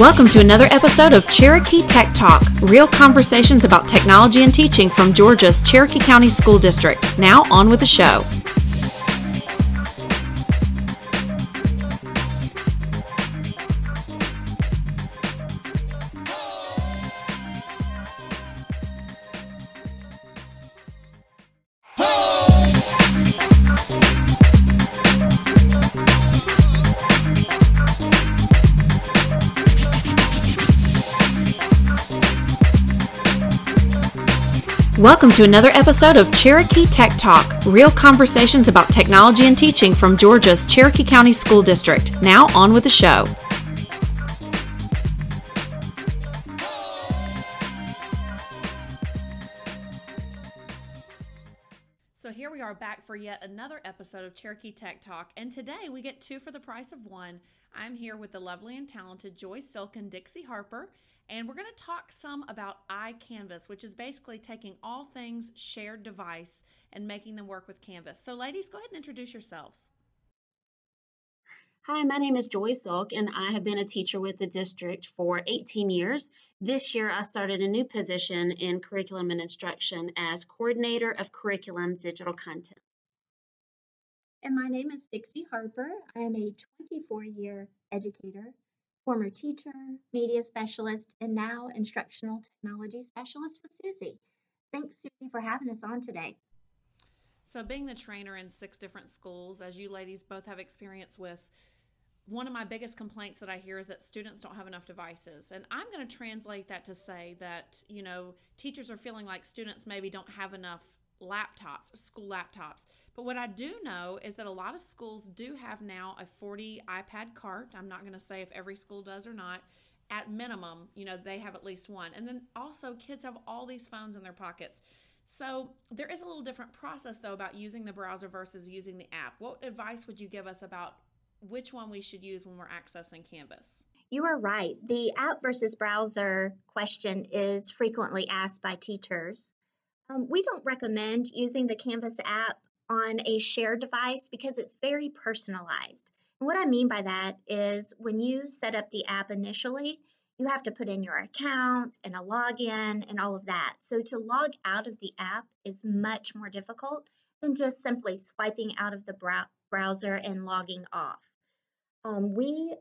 Welcome to another episode of Cherokee Tech Talk, real conversations about technology and teaching from Georgia's Cherokee County School District. Now, on with the show. Welcome to another episode of Cherokee Tech Talk, real conversations about technology and teaching from Georgia's Cherokee County School District. Now, on with the show. So, here we are back for yet another episode of Cherokee Tech Talk, and today we get two for the price of one. I'm here with the lovely and talented Joy Silk and Dixie Harper and we're going to talk some about iCanvas, which is basically taking all things shared device and making them work with Canvas. So, ladies, go ahead and introduce yourselves. Hi, my name is Joy Silk, and I have been a teacher with the district for 18 years. This year, I started a new position in curriculum and instruction as coordinator of curriculum digital content. And my name is Dixie Harper. I am a 24 year educator former teacher, media specialist, and now instructional technology specialist with Susie. Thanks, Susie, for having us on today. So, being the trainer in six different schools, as you ladies both have experience with, one of my biggest complaints that I hear is that students don't have enough devices. And I'm going to translate that to say that, you know, teachers are feeling like students maybe don't have enough laptops, school laptops. But what I do know is that a lot of schools do have now a 40 iPad cart. I'm not going to say if every school does or not. At minimum, you know, they have at least one. And then also, kids have all these phones in their pockets. So there is a little different process though about using the browser versus using the app. What advice would you give us about which one we should use when we're accessing Canvas? You are right. The app versus browser question is frequently asked by teachers. Um, we don't recommend using the Canvas app on a shared device because it's very personalized. And what I mean by that is when you set up the app initially, you have to put in your account and a login and all of that. So to log out of the app is much more difficult than just simply swiping out of the browser and logging off. Um, we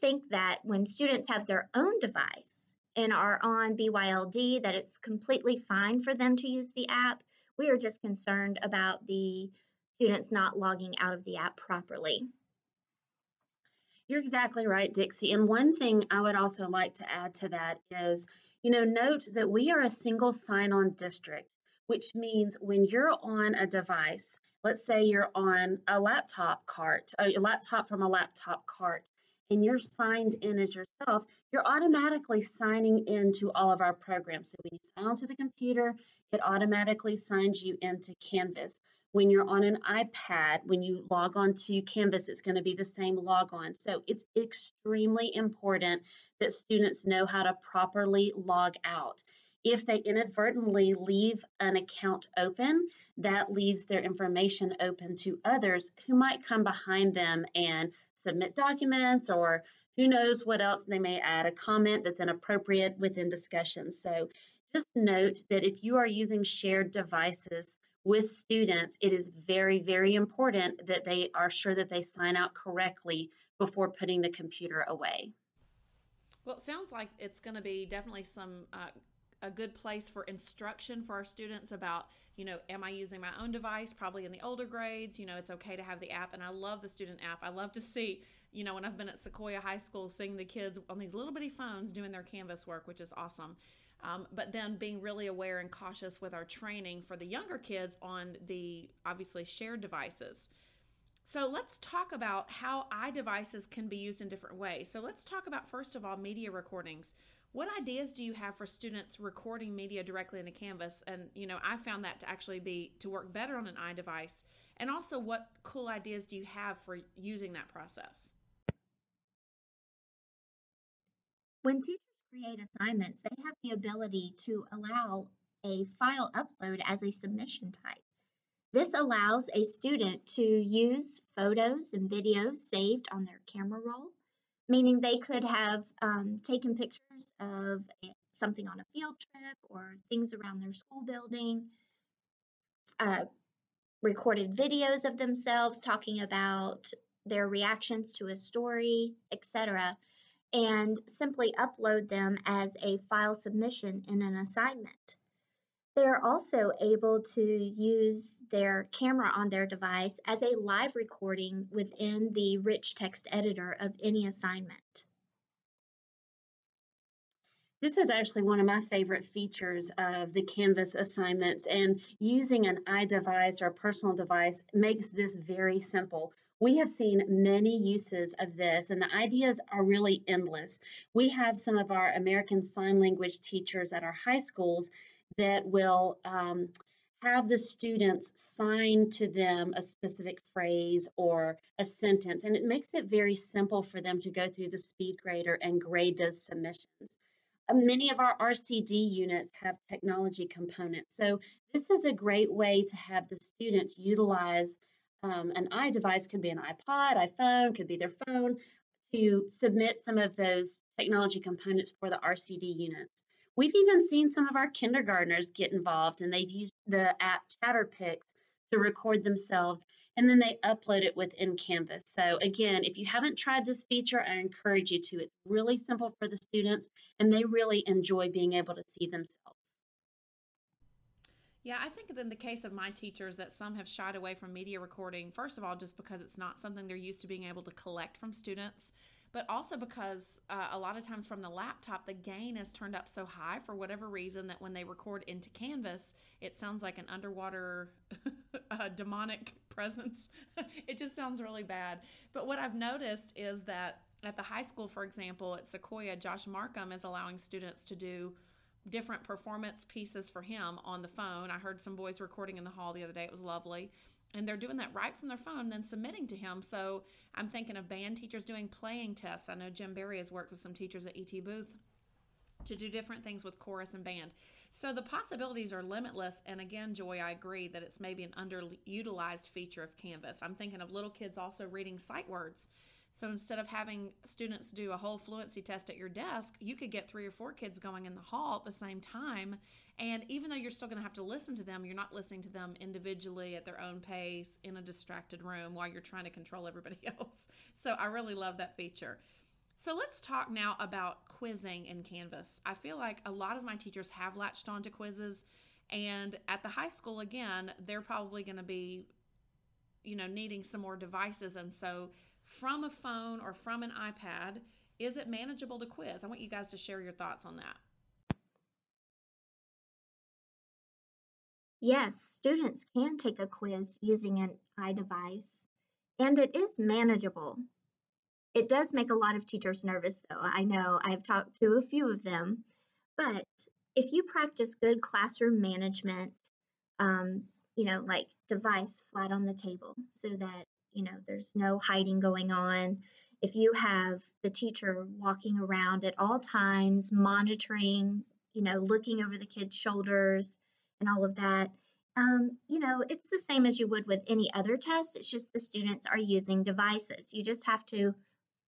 think that when students have their own device, and are on BYLD that it's completely fine for them to use the app. We are just concerned about the students not logging out of the app properly. You're exactly right, Dixie. And one thing I would also like to add to that is, you know, note that we are a single sign on district, which means when you're on a device, let's say you're on a laptop cart, a laptop from a laptop cart, and you're signed in as yourself, you're automatically signing into all of our programs. So when you sign onto the computer, it automatically signs you into Canvas. When you're on an iPad, when you log on to Canvas, it's going to be the same logon. So it's extremely important that students know how to properly log out. If they inadvertently leave an account open, that leaves their information open to others who might come behind them and submit documents or who knows what else they may add a comment that's inappropriate within discussion. So just note that if you are using shared devices with students, it is very, very important that they are sure that they sign out correctly before putting the computer away. Well, it sounds like it's going to be definitely some uh, a good place for instruction for our students about you know am i using my own device probably in the older grades you know it's okay to have the app and i love the student app i love to see you know when i've been at sequoia high school seeing the kids on these little bitty phones doing their canvas work which is awesome um, but then being really aware and cautious with our training for the younger kids on the obviously shared devices so let's talk about how iDevices can be used in different ways. So let's talk about first of all media recordings. What ideas do you have for students recording media directly into Canvas? And you know, I found that to actually be to work better on an iDevice. And also, what cool ideas do you have for using that process? When teachers create assignments, they have the ability to allow a file upload as a submission type. This allows a student to use photos and videos saved on their camera roll meaning they could have um, taken pictures of something on a field trip or things around their school building, uh, recorded videos of themselves talking about their reactions to a story, etc., and simply upload them as a file submission in an assignment. They are also able to use their camera on their device as a live recording within the rich text editor of any assignment. This is actually one of my favorite features of the Canvas assignments, and using an iDevice or a personal device makes this very simple. We have seen many uses of this, and the ideas are really endless. We have some of our American Sign Language teachers at our high schools that will um, have the students sign to them a specific phrase or a sentence, and it makes it very simple for them to go through the speed grader and grade those submissions. Uh, many of our RCD units have technology components, so this is a great way to have the students utilize um, an iDevice, could be an iPod, iPhone, could be their phone, to submit some of those technology components for the RCD units. We've even seen some of our kindergartners get involved and they've used the app ChatterPix to record themselves and then they upload it within Canvas. So again, if you haven't tried this feature, I encourage you to. It's really simple for the students and they really enjoy being able to see themselves. Yeah, I think in the case of my teachers that some have shied away from media recording, first of all, just because it's not something they're used to being able to collect from students but also because uh, a lot of times from the laptop, the gain is turned up so high for whatever reason that when they record into Canvas, it sounds like an underwater uh, demonic presence. it just sounds really bad. But what I've noticed is that at the high school, for example, at Sequoia, Josh Markham is allowing students to do different performance pieces for him on the phone. I heard some boys recording in the hall the other day. It was lovely and they're doing that right from their phone then submitting to him. So i'm thinking of band teachers doing playing tests. I know jim barry has worked with some teachers at et booth to do different things with chorus and band. So the possibilities are limitless. And again joy i agree that it's maybe an underutilized feature of canvas. I'm thinking of little kids also reading sight words so instead of having students do a whole fluency test at your desk, you could get three or four kids going in the hall at the same time. And even though you're still going to have to listen to them, you're not listening to them individually at their own pace in a distracted room while you're trying to control everybody else. So I really love that feature. So let's talk now about quizzing in Canvas. I feel like a lot of my teachers have latched on to quizzes. And at the high school, again, they're probably going to be, you know, needing some more devices. And so from a phone or from an iPad, is it manageable to quiz? I want you guys to share your thoughts on that. Yes, students can take a quiz using an iDevice, and it is manageable. It does make a lot of teachers nervous, though. I know I've talked to a few of them, but if you practice good classroom management, um, you know, like device flat on the table so that you know, there's no hiding going on. If you have the teacher walking around at all times, monitoring, you know, looking over the kids' shoulders and all of that, um, you know, it's the same as you would with any other test. It's just the students are using devices. You just have to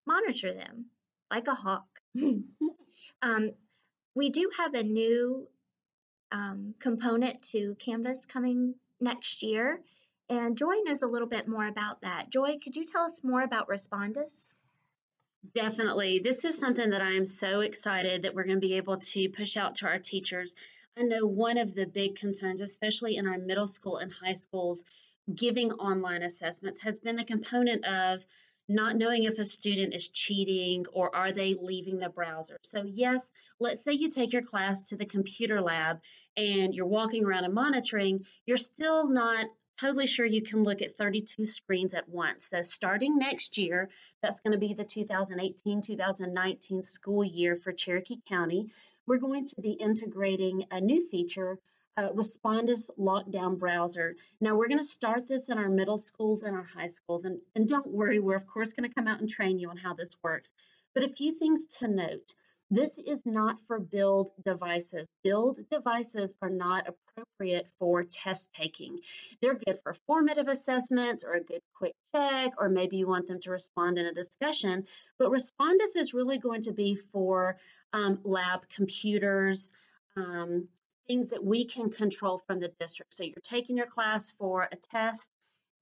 monitor them like a hawk. um, we do have a new um, component to Canvas coming next year. And Joy knows a little bit more about that. Joy, could you tell us more about Respondus? Definitely. This is something that I am so excited that we're going to be able to push out to our teachers. I know one of the big concerns, especially in our middle school and high schools, giving online assessments has been the component of not knowing if a student is cheating or are they leaving the browser. So, yes, let's say you take your class to the computer lab and you're walking around and monitoring, you're still not totally sure you can look at 32 screens at once. So starting next year, that's going to be the 2018-2019 school year for Cherokee County, we're going to be integrating a new feature, uh, Respondus Lockdown Browser. Now we're going to start this in our middle schools and our high schools, and, and don't worry, we're of course going to come out and train you on how this works. But a few things to note. This is not for BYLD devices. BYLD devices are not appropriate for test taking. They're good for formative assessments or a good quick check, or maybe you want them to respond in a discussion. But Respondus is really going to be for um, lab computers, um, things that we can control from the district. So you're taking your class for a test.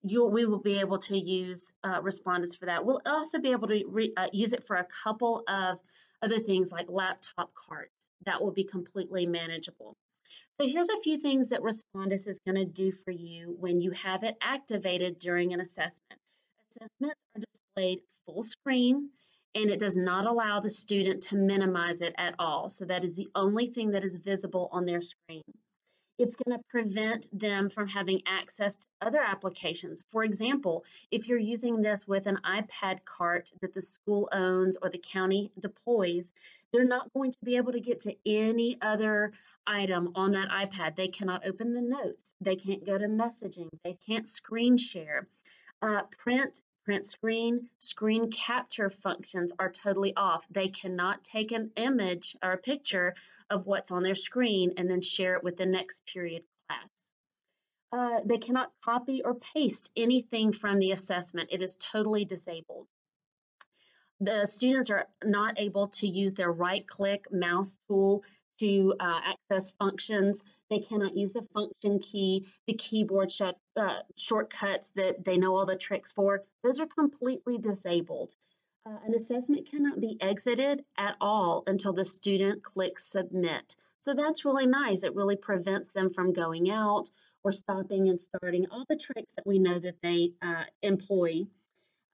You'll, we will be able to use uh, Respondus for that. We'll also be able to re, uh, use it for a couple of other things like laptop carts. That will be completely manageable. So here's a few things that Respondus is going to do for you when you have it activated during an assessment. Assessments are displayed full screen and it does not allow the student to minimize it at all. So that is the only thing that is visible on their screen. It's going to prevent them from having access to other applications. For example, if you're using this with an iPad cart that the school owns or the county deploys, they're not going to be able to get to any other item on that iPad. They cannot open the notes. They can't go to messaging. They can't screen share. Uh, print, print screen, screen capture functions are totally off. They cannot take an image or a picture of what's on their screen and then share it with the next period class. Uh, they cannot copy or paste anything from the assessment. It is totally disabled. The students are not able to use their right click mouse tool to uh, access functions. They cannot use the function key, the keyboard sh uh, shortcuts that they know all the tricks for. Those are completely disabled. Uh, an assessment cannot be exited at all until the student clicks submit. So that's really nice. It really prevents them from going out or stopping and starting all the tricks that we know that they uh, employ.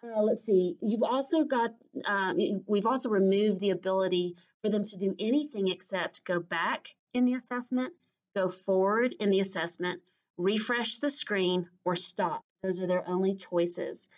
Uh, let's see, you've also got, um, we've also removed the ability for them to do anything except go back in the assessment, go forward in the assessment, refresh the screen, or stop. Those are their only choices.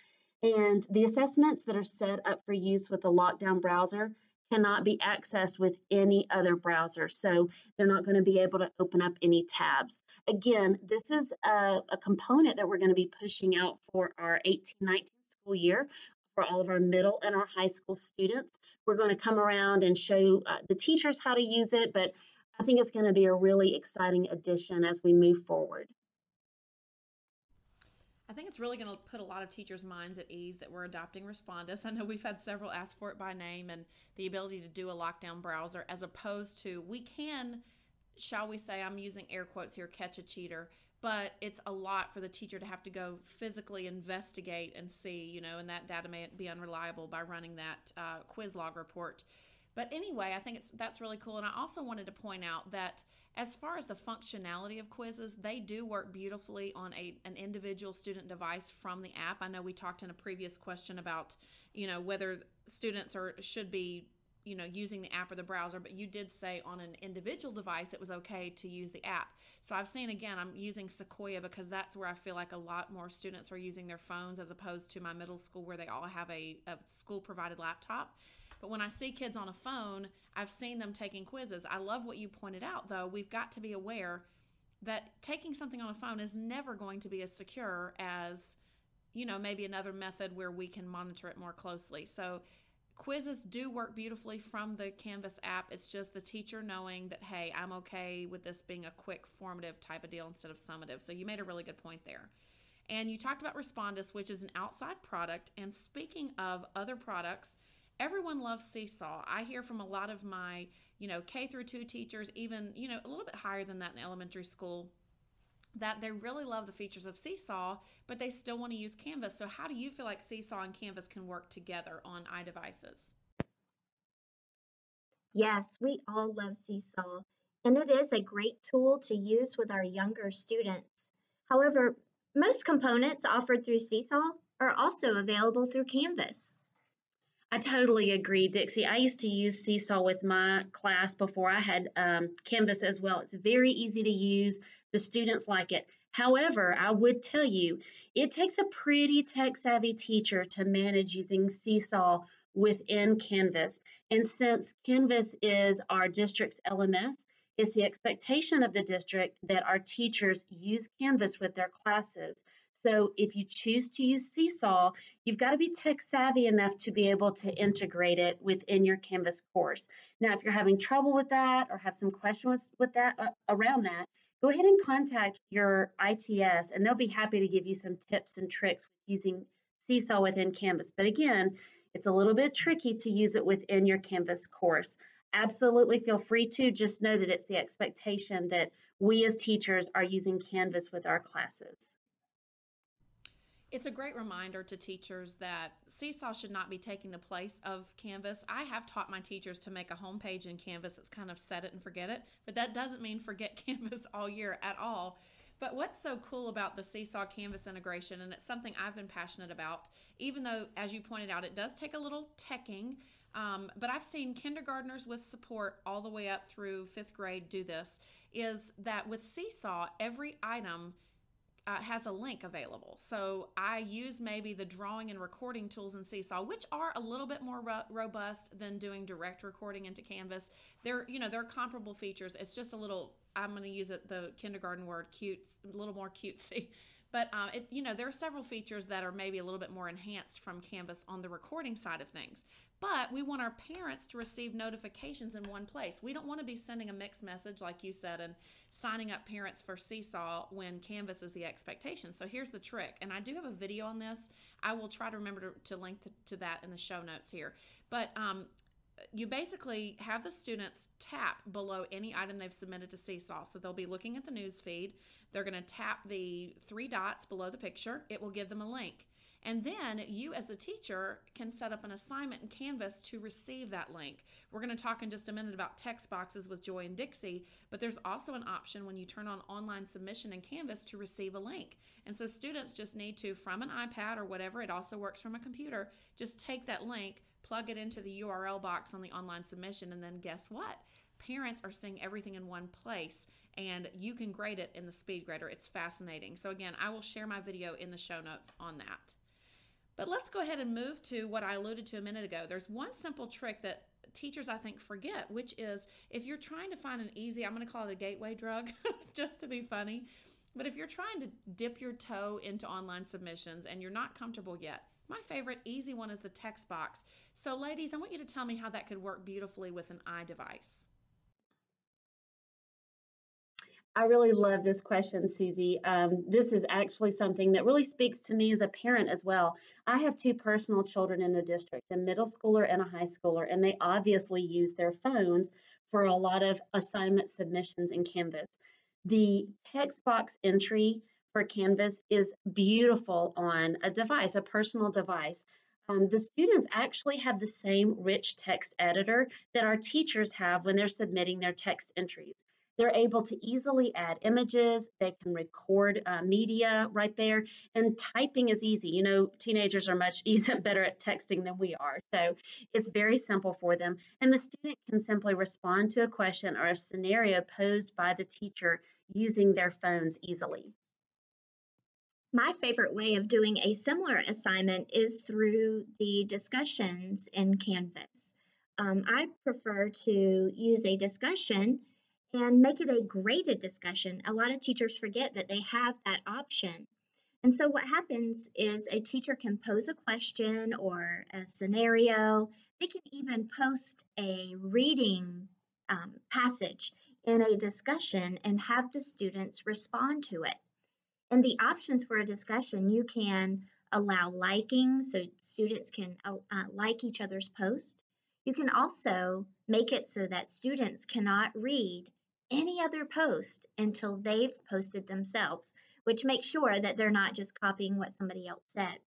And the assessments that are set up for use with the lockdown browser cannot be accessed with any other browser. So they're not going to be able to open up any tabs. Again, this is a, a component that we're going to be pushing out for our 18-19 school year for all of our middle and our high school students. We're going to come around and show uh, the teachers how to use it, but I think it's going to be a really exciting addition as we move forward. I think it's really going to put a lot of teachers' minds at ease that we're adopting Respondus. I know we've had several ask for it by name and the ability to do a lockdown browser as opposed to we can, shall we say, I'm using air quotes here, catch a cheater, but it's a lot for the teacher to have to go physically investigate and see, you know, and that data may be unreliable by running that uh, quiz log report. But anyway, I think it's that's really cool. And I also wanted to point out that as far as the functionality of quizzes, they do work beautifully on a an individual student device from the app. I know we talked in a previous question about, you know, whether students are should be you know using the app or the browser but you did say on an individual device it was okay to use the app so i've seen again i'm using sequoia because that's where i feel like a lot more students are using their phones as opposed to my middle school where they all have a, a school provided laptop but when I see kids on a phone, I've seen them taking quizzes. I love what you pointed out, though. We've got to be aware that taking something on a phone is never going to be as secure as, you know, maybe another method where we can monitor it more closely. So, quizzes do work beautifully from the Canvas app. It's just the teacher knowing that, hey, I'm okay with this being a quick formative type of deal instead of summative. So, you made a really good point there. And you talked about Respondus, which is an outside product. And speaking of other products, everyone loves Seesaw. I hear from a lot of my, you know, K through 2 teachers, even, you know, a little bit higher than that in elementary school, that they really love the features of Seesaw, but they still want to use Canvas. So how do you feel like Seesaw and Canvas can work together on iDevices? Yes, we all love Seesaw, and it is a great tool to use with our younger students. However, most components offered through Seesaw are also available through Canvas. I totally agree, Dixie. I used to use Seesaw with my class before I had um, Canvas as well. It's very easy to use. The students like it. However, I would tell you, it takes a pretty tech savvy teacher to manage using Seesaw within Canvas. And since Canvas is our district's LMS, it's the expectation of the district that our teachers use Canvas with their classes. So if you choose to use Seesaw, you've got to be tech savvy enough to be able to integrate it within your Canvas course. Now, if you're having trouble with that or have some questions with that uh, around that, go ahead and contact your ITS and they'll be happy to give you some tips and tricks using Seesaw within Canvas. But again, it's a little bit tricky to use it within your Canvas course. Absolutely feel free to, just know that it's the expectation that we as teachers are using Canvas with our classes. It's a great reminder to teachers that Seesaw should not be taking the place of Canvas. I have taught my teachers to make a homepage in Canvas It's kind of set it and forget it, but that doesn't mean forget Canvas all year at all. But what's so cool about the Seesaw Canvas integration, and it's something I've been passionate about, even though, as you pointed out, it does take a little teching. Um, but I've seen kindergartners with support all the way up through fifth grade do this. Is that with Seesaw, every item uh, has a link available. So I use maybe the drawing and recording tools in Seesaw, which are a little bit more ro- robust than doing direct recording into Canvas. They're, you know, they're comparable features. It's just a little, I'm going to use it the kindergarten word, cute, a little more cutesy. But uh, it, you know, there are several features that are maybe a little bit more enhanced from Canvas on the recording side of things. But we want our parents to receive notifications in one place. We don't want to be sending a mixed message, like you said, and signing up parents for Seesaw when Canvas is the expectation. So here's the trick, and I do have a video on this. I will try to remember to, to link the, to that in the show notes here. But um, you basically have the students tap below any item they've submitted to Seesaw. So they'll be looking at the news feed. They're going to tap the three dots below the picture. It will give them a link. And then you, as the teacher, can set up an assignment in Canvas to receive that link. We're going to talk in just a minute about text boxes with Joy and Dixie, but there's also an option when you turn on online submission in Canvas to receive a link. And so students just need to, from an iPad or whatever, it also works from a computer, just take that link, plug it into the URL box on the online submission, and then guess what? Parents are seeing everything in one place and you can grade it in the speed grader. It's fascinating. So again, I will share my video in the show notes on that. But let's go ahead and move to what I alluded to a minute ago. There's one simple trick that teachers I think forget, which is if you're trying to find an easy, I'm going to call it a gateway drug just to be funny. But if you're trying to dip your toe into online submissions and you're not comfortable yet, my favorite easy one is the text box. So, ladies, I want you to tell me how that could work beautifully with an iDevice. I really love this question, Susie. Um, this is actually something that really speaks to me as a parent as well. I have two personal children in the district, a middle schooler and a high schooler, and they obviously use their phones for a lot of assignment submissions in Canvas. The text box entry for Canvas is beautiful on a device, a personal device. Um, the students actually have the same rich text editor that our teachers have when they're submitting their text entries. They're able to easily add images. They can record uh, media right there. And typing is easy. You know, teenagers are much easier, better at texting than we are. So it's very simple for them. And the student can simply respond to a question or a scenario posed by the teacher using their phones easily. My favorite way of doing a similar assignment is through the discussions in Canvas. Um, I prefer to use a discussion and make it a graded discussion. A lot of teachers forget that they have that option. And so, what happens is a teacher can pose a question or a scenario. They can even post a reading um, passage in a discussion and have the students respond to it. And the options for a discussion, you can allow liking, so students can uh, like each other's post. You can also make it so that students cannot read any other post until they've posted themselves, which makes sure that they're not just copying what somebody else said.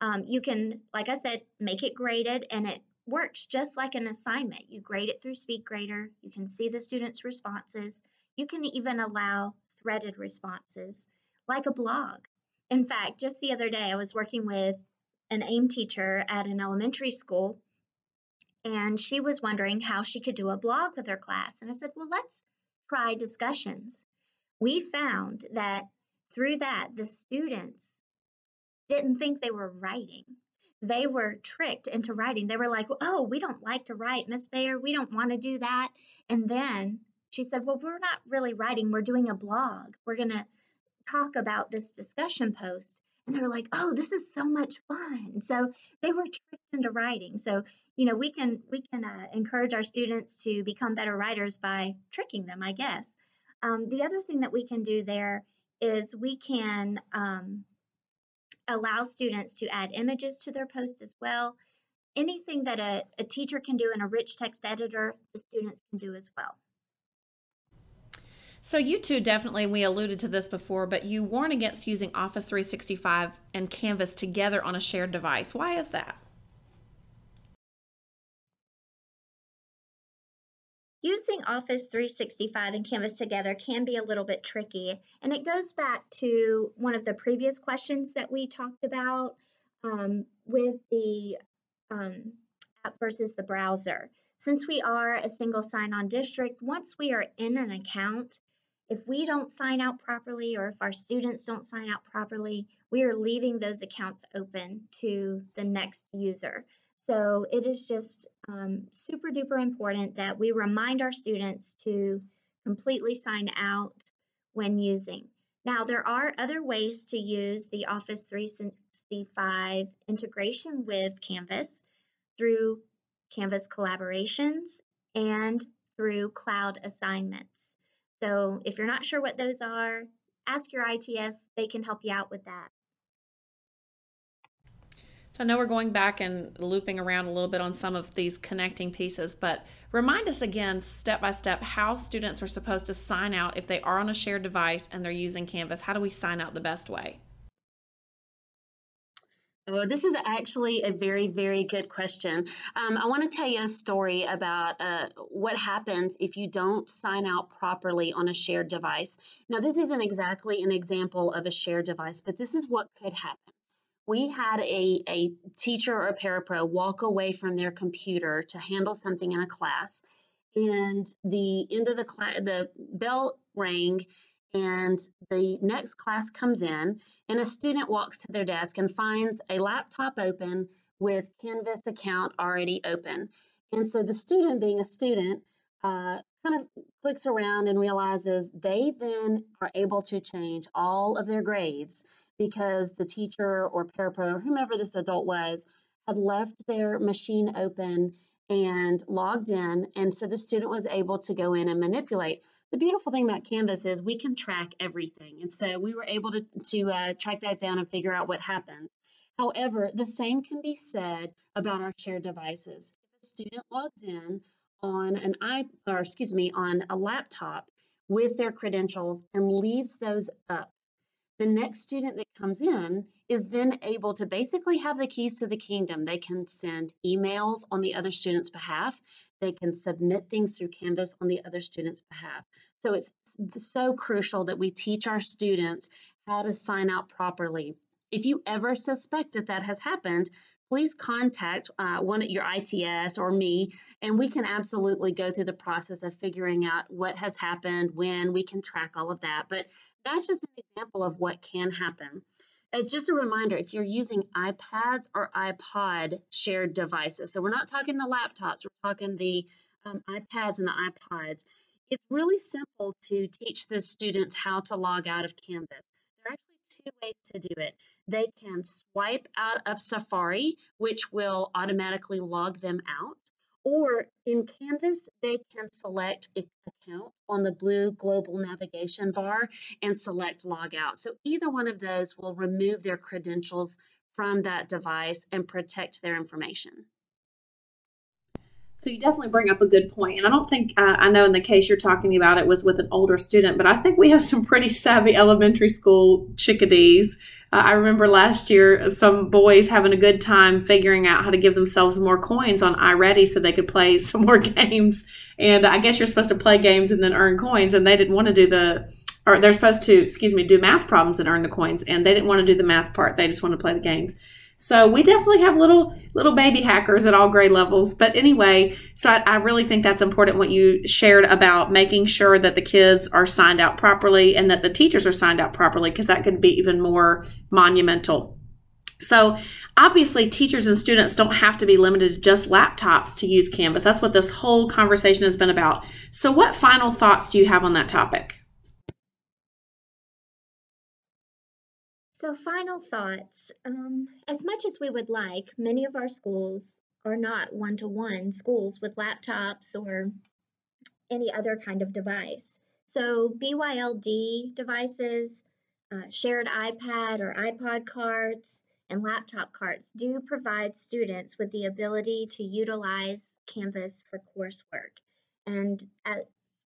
Um, you can, like I said, make it graded and it works just like an assignment. You grade it through SpeedGrader, you can see the students' responses, you can even allow threaded responses like a blog. In fact, just the other day, I was working with an AIM teacher at an elementary school, and she was wondering how she could do a blog with her class. And I said, Well, let's try discussions, we found that through that, the students didn't think they were writing. They were tricked into writing. They were like, oh, we don't like to write, Miss Bayer. We don't want to do that. And then she said, well, we're not really writing. We're doing a blog. We're going to talk about this discussion post and they're like, "Oh, this is so much fun." So they were tricked into writing. So you know, we can we can uh, encourage our students to become better writers by tricking them, I guess. Um, the other thing that we can do there is we can um, allow students to add images to their posts as well. Anything that a, a teacher can do in a rich text editor, the students can do as well. So you two definitely, we alluded to this before, but you warn against using Office 365 and Canvas together on a shared device. Why is that? Using Office 365 and Canvas together can be a little bit tricky, and it goes back to one of the previous questions that we talked about um, with the um, app versus the browser. Since we are a single sign-on district, once we are in an account, if we don't sign out properly or if our students don't sign out properly, we are leaving those accounts open to the next user. So it is just um, super duper important that we remind our students to completely sign out when using. Now, there are other ways to use the Office 365 integration with Canvas through Canvas collaborations and through cloud assignments. So if you're not sure what those are, ask your ITS, they can help you out with that. So I know we're going back and looping around a little bit on some of these connecting pieces, but remind us again, step by step, how students are supposed to sign out if they are on a shared device and they're using Canvas. How do we sign out the best way? Oh, this is actually a very, very good question. Um, I want to tell you a story about uh, what happens if you don't sign out properly on a shared device. Now, this isn't exactly an example of a shared device, but this is what could happen we had a, a teacher or a parapro walk away from their computer to handle something in a class and the end of the class the bell rang and the next class comes in and a student walks to their desk and finds a laptop open with canvas account already open and so the student being a student uh, kind of clicks around and realizes they then are able to change all of their grades because the teacher or parapro or whomever this adult was had left their machine open and logged in. And so the student was able to go in and manipulate. The beautiful thing about Canvas is we can track everything. And so we were able to, to uh, track that down and figure out what happened. However, the same can be said about our shared devices. If a student logs in on an i or excuse me on a laptop with their credentials and leaves those up the next student that comes in is then able to basically have the keys to the kingdom. They can send emails on the other student's behalf. They can submit things through Canvas on the other student's behalf. So it's so crucial that we teach our students how to sign out properly. If you ever suspect that that has happened, please contact uh, one at your ITS or me, and we can absolutely go through the process of figuring out what has happened, when we can track all of that. But that's just an example of what can happen. It's just a reminder if you're using iPads or iPod shared devices, so we're not talking the laptops, we're talking the um, iPads and the iPods. It's really simple to teach the students how to log out of Canvas. There are actually two ways to do it. They can swipe out of Safari, which will automatically log them out. Or in Canvas, they can select account on the blue global navigation bar and select log out. So either one of those will remove their credentials from that device and protect their information. So you definitely bring up a good point, and I don't think uh, I know in the case you're talking about it was with an older student, but I think we have some pretty savvy elementary school chickadees uh, I remember last year some boys having a good time figuring out how to give themselves more coins on iReady so they could play some more games. And I guess you're supposed to play games and then earn coins, and they didn't want to do the, or they're supposed to, excuse me, do math problems and earn the coins, and they didn't want to do the math part. They just want to play the games. So we definitely have little little baby hackers at all grade levels. But anyway, so I, I, really think that's important what you shared about making sure that the kids are signed out properly and that the teachers are signed out properly because that could be even more monumental. So obviously teachers and students don't have to be limited to just laptops to use Canvas. That's what this whole conversation has been about. So what final thoughts do you have on that topic? So, final thoughts. Um, as much as we would like, many of our schools are not one to one schools with laptops or any other kind of device. So, BYLD devices, uh, shared iPad or iPod carts, and laptop carts do provide students with the ability to utilize Canvas for coursework. And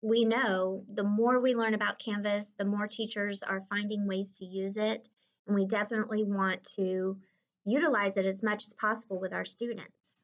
we know, the more we learn about Canvas, the more teachers are finding ways to use it and we definitely want to utilize it as much as possible with our students.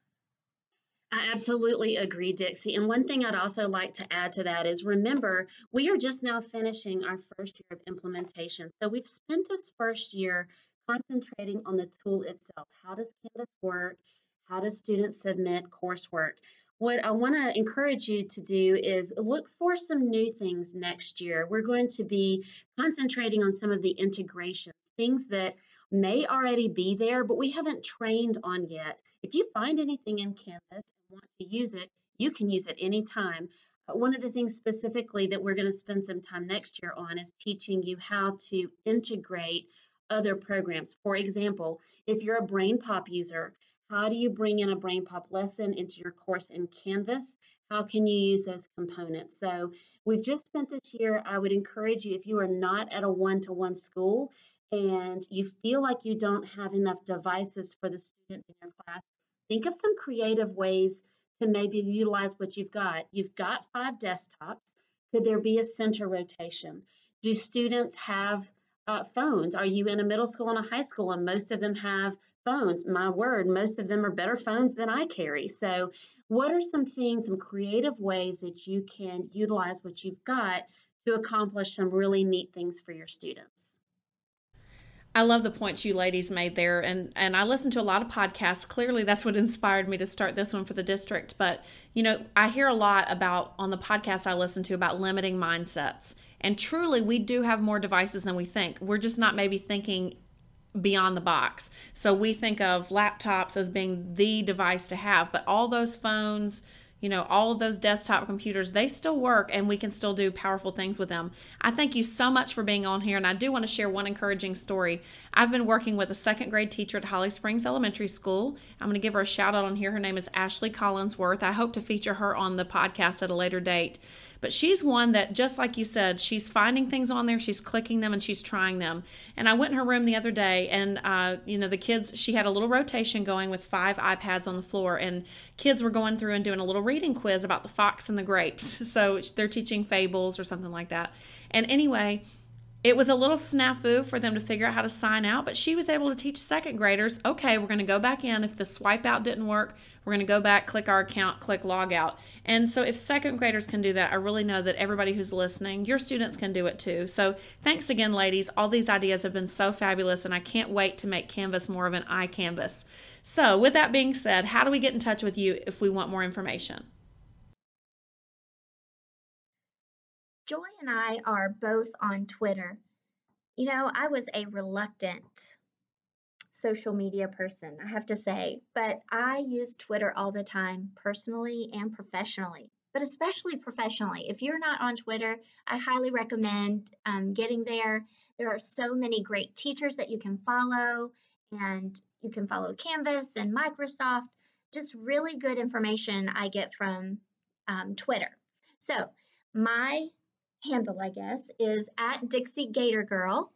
I absolutely agree, Dixie. And one thing I'd also like to add to that is remember, we are just now finishing our first year of implementation. So we've spent this first year concentrating on the tool itself. How does Canvas work? How do students submit coursework? What I want to encourage you to do is look for some new things next year. We're going to be concentrating on some of the integrations things that may already be there, but we haven't trained on yet. If you find anything in Canvas and want to use it, you can use it anytime. Uh, one of the things specifically that we're going to spend some time next year on is teaching you how to integrate other programs. For example, if you're a BrainPop user, how do you bring in a BrainPop lesson into your course in Canvas? How can you use those components? So we've just spent this year. I would encourage you, if you are not at a one-to-one school, and you feel like you don't have enough devices for the students in your class, think of some creative ways to maybe utilize what you've got. You've got five desktops. Could there be a center rotation? Do students have uh, phones? Are you in a middle school and a high school and most of them have phones? My word, most of them are better phones than I carry. So, what are some things, some creative ways that you can utilize what you've got to accomplish some really neat things for your students? I love the points you ladies made there, and and I listen to a lot of podcasts. Clearly, that's what inspired me to start this one for the district. But you know, I hear a lot about on the podcast I listen to about limiting mindsets, and truly, we do have more devices than we think. We're just not maybe thinking beyond the box. So we think of laptops as being the device to have, but all those phones you know, all of those desktop computers, they still work and we can still do powerful things with them. I thank you so much for being on here. And I do want to share one encouraging story. I've been working with a second grade teacher at Holly Springs Elementary School. I'm going to give her a shout out on here. Her name is Ashley Collinsworth. I hope to feature her on the podcast at a later date. But she's one that, just like you said, she's finding things on there, she's clicking them, and she's trying them. And I went in her room the other day, and uh, you know, the kids, she had a little rotation going with five iPads on the floor, and kids were going through and doing a little reading quiz about the fox and the grapes. So they're teaching fables or something like that. And anyway, it was a little snafu for them to figure out how to sign out, but she was able to teach second graders okay, we're going to go back in. If the swipe out didn't work, we're going to go back, click our account, click log out. And so, if second graders can do that, I really know that everybody who's listening, your students can do it too. So, thanks again, ladies. All these ideas have been so fabulous, and I can't wait to make Canvas more of an iCanvas. So, with that being said, how do we get in touch with you if we want more information? Joy and I are both on Twitter. You know, I was a reluctant social media person, I have to say, but I use Twitter all the time, personally and professionally, but especially professionally. If you're not on Twitter, I highly recommend um, getting there. There are so many great teachers that you can follow, and you can follow Canvas and Microsoft. Just really good information I get from um, Twitter. So, my handle, I guess, is at Dixie Gator Girl.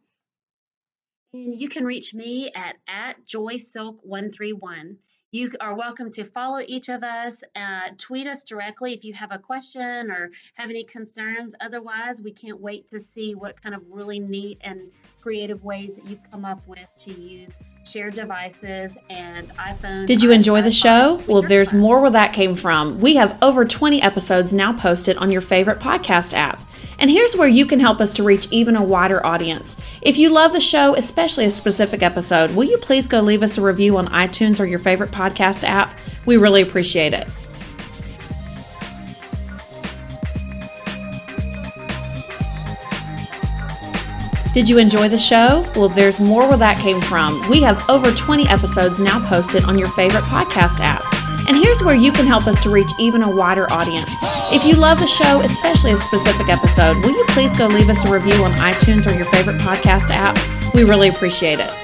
And you can reach me at, at joysilk131. You are welcome to follow each of us, uh, tweet us directly if you have a question or have any concerns. Otherwise, we can't wait to see what kind of really neat and creative ways that you've come up with to use shared devices and iPhones. Did you enjoy the show? Well, there's more where that came from. We have over 20 episodes now posted on your favorite podcast app. And here's where you can help us to reach even a wider audience. If you love the show, especially a specific episode, will you please go leave us a review on iTunes or your favorite podcast app? We really appreciate it. Did you enjoy the show? Well, there's more where that came from. We have over 20 episodes now posted on your favorite podcast app. And here's where you can help us to reach even a wider audience. If you love the show, especially a specific episode, will you please go leave us a review on iTunes or your favorite podcast app? We really appreciate it.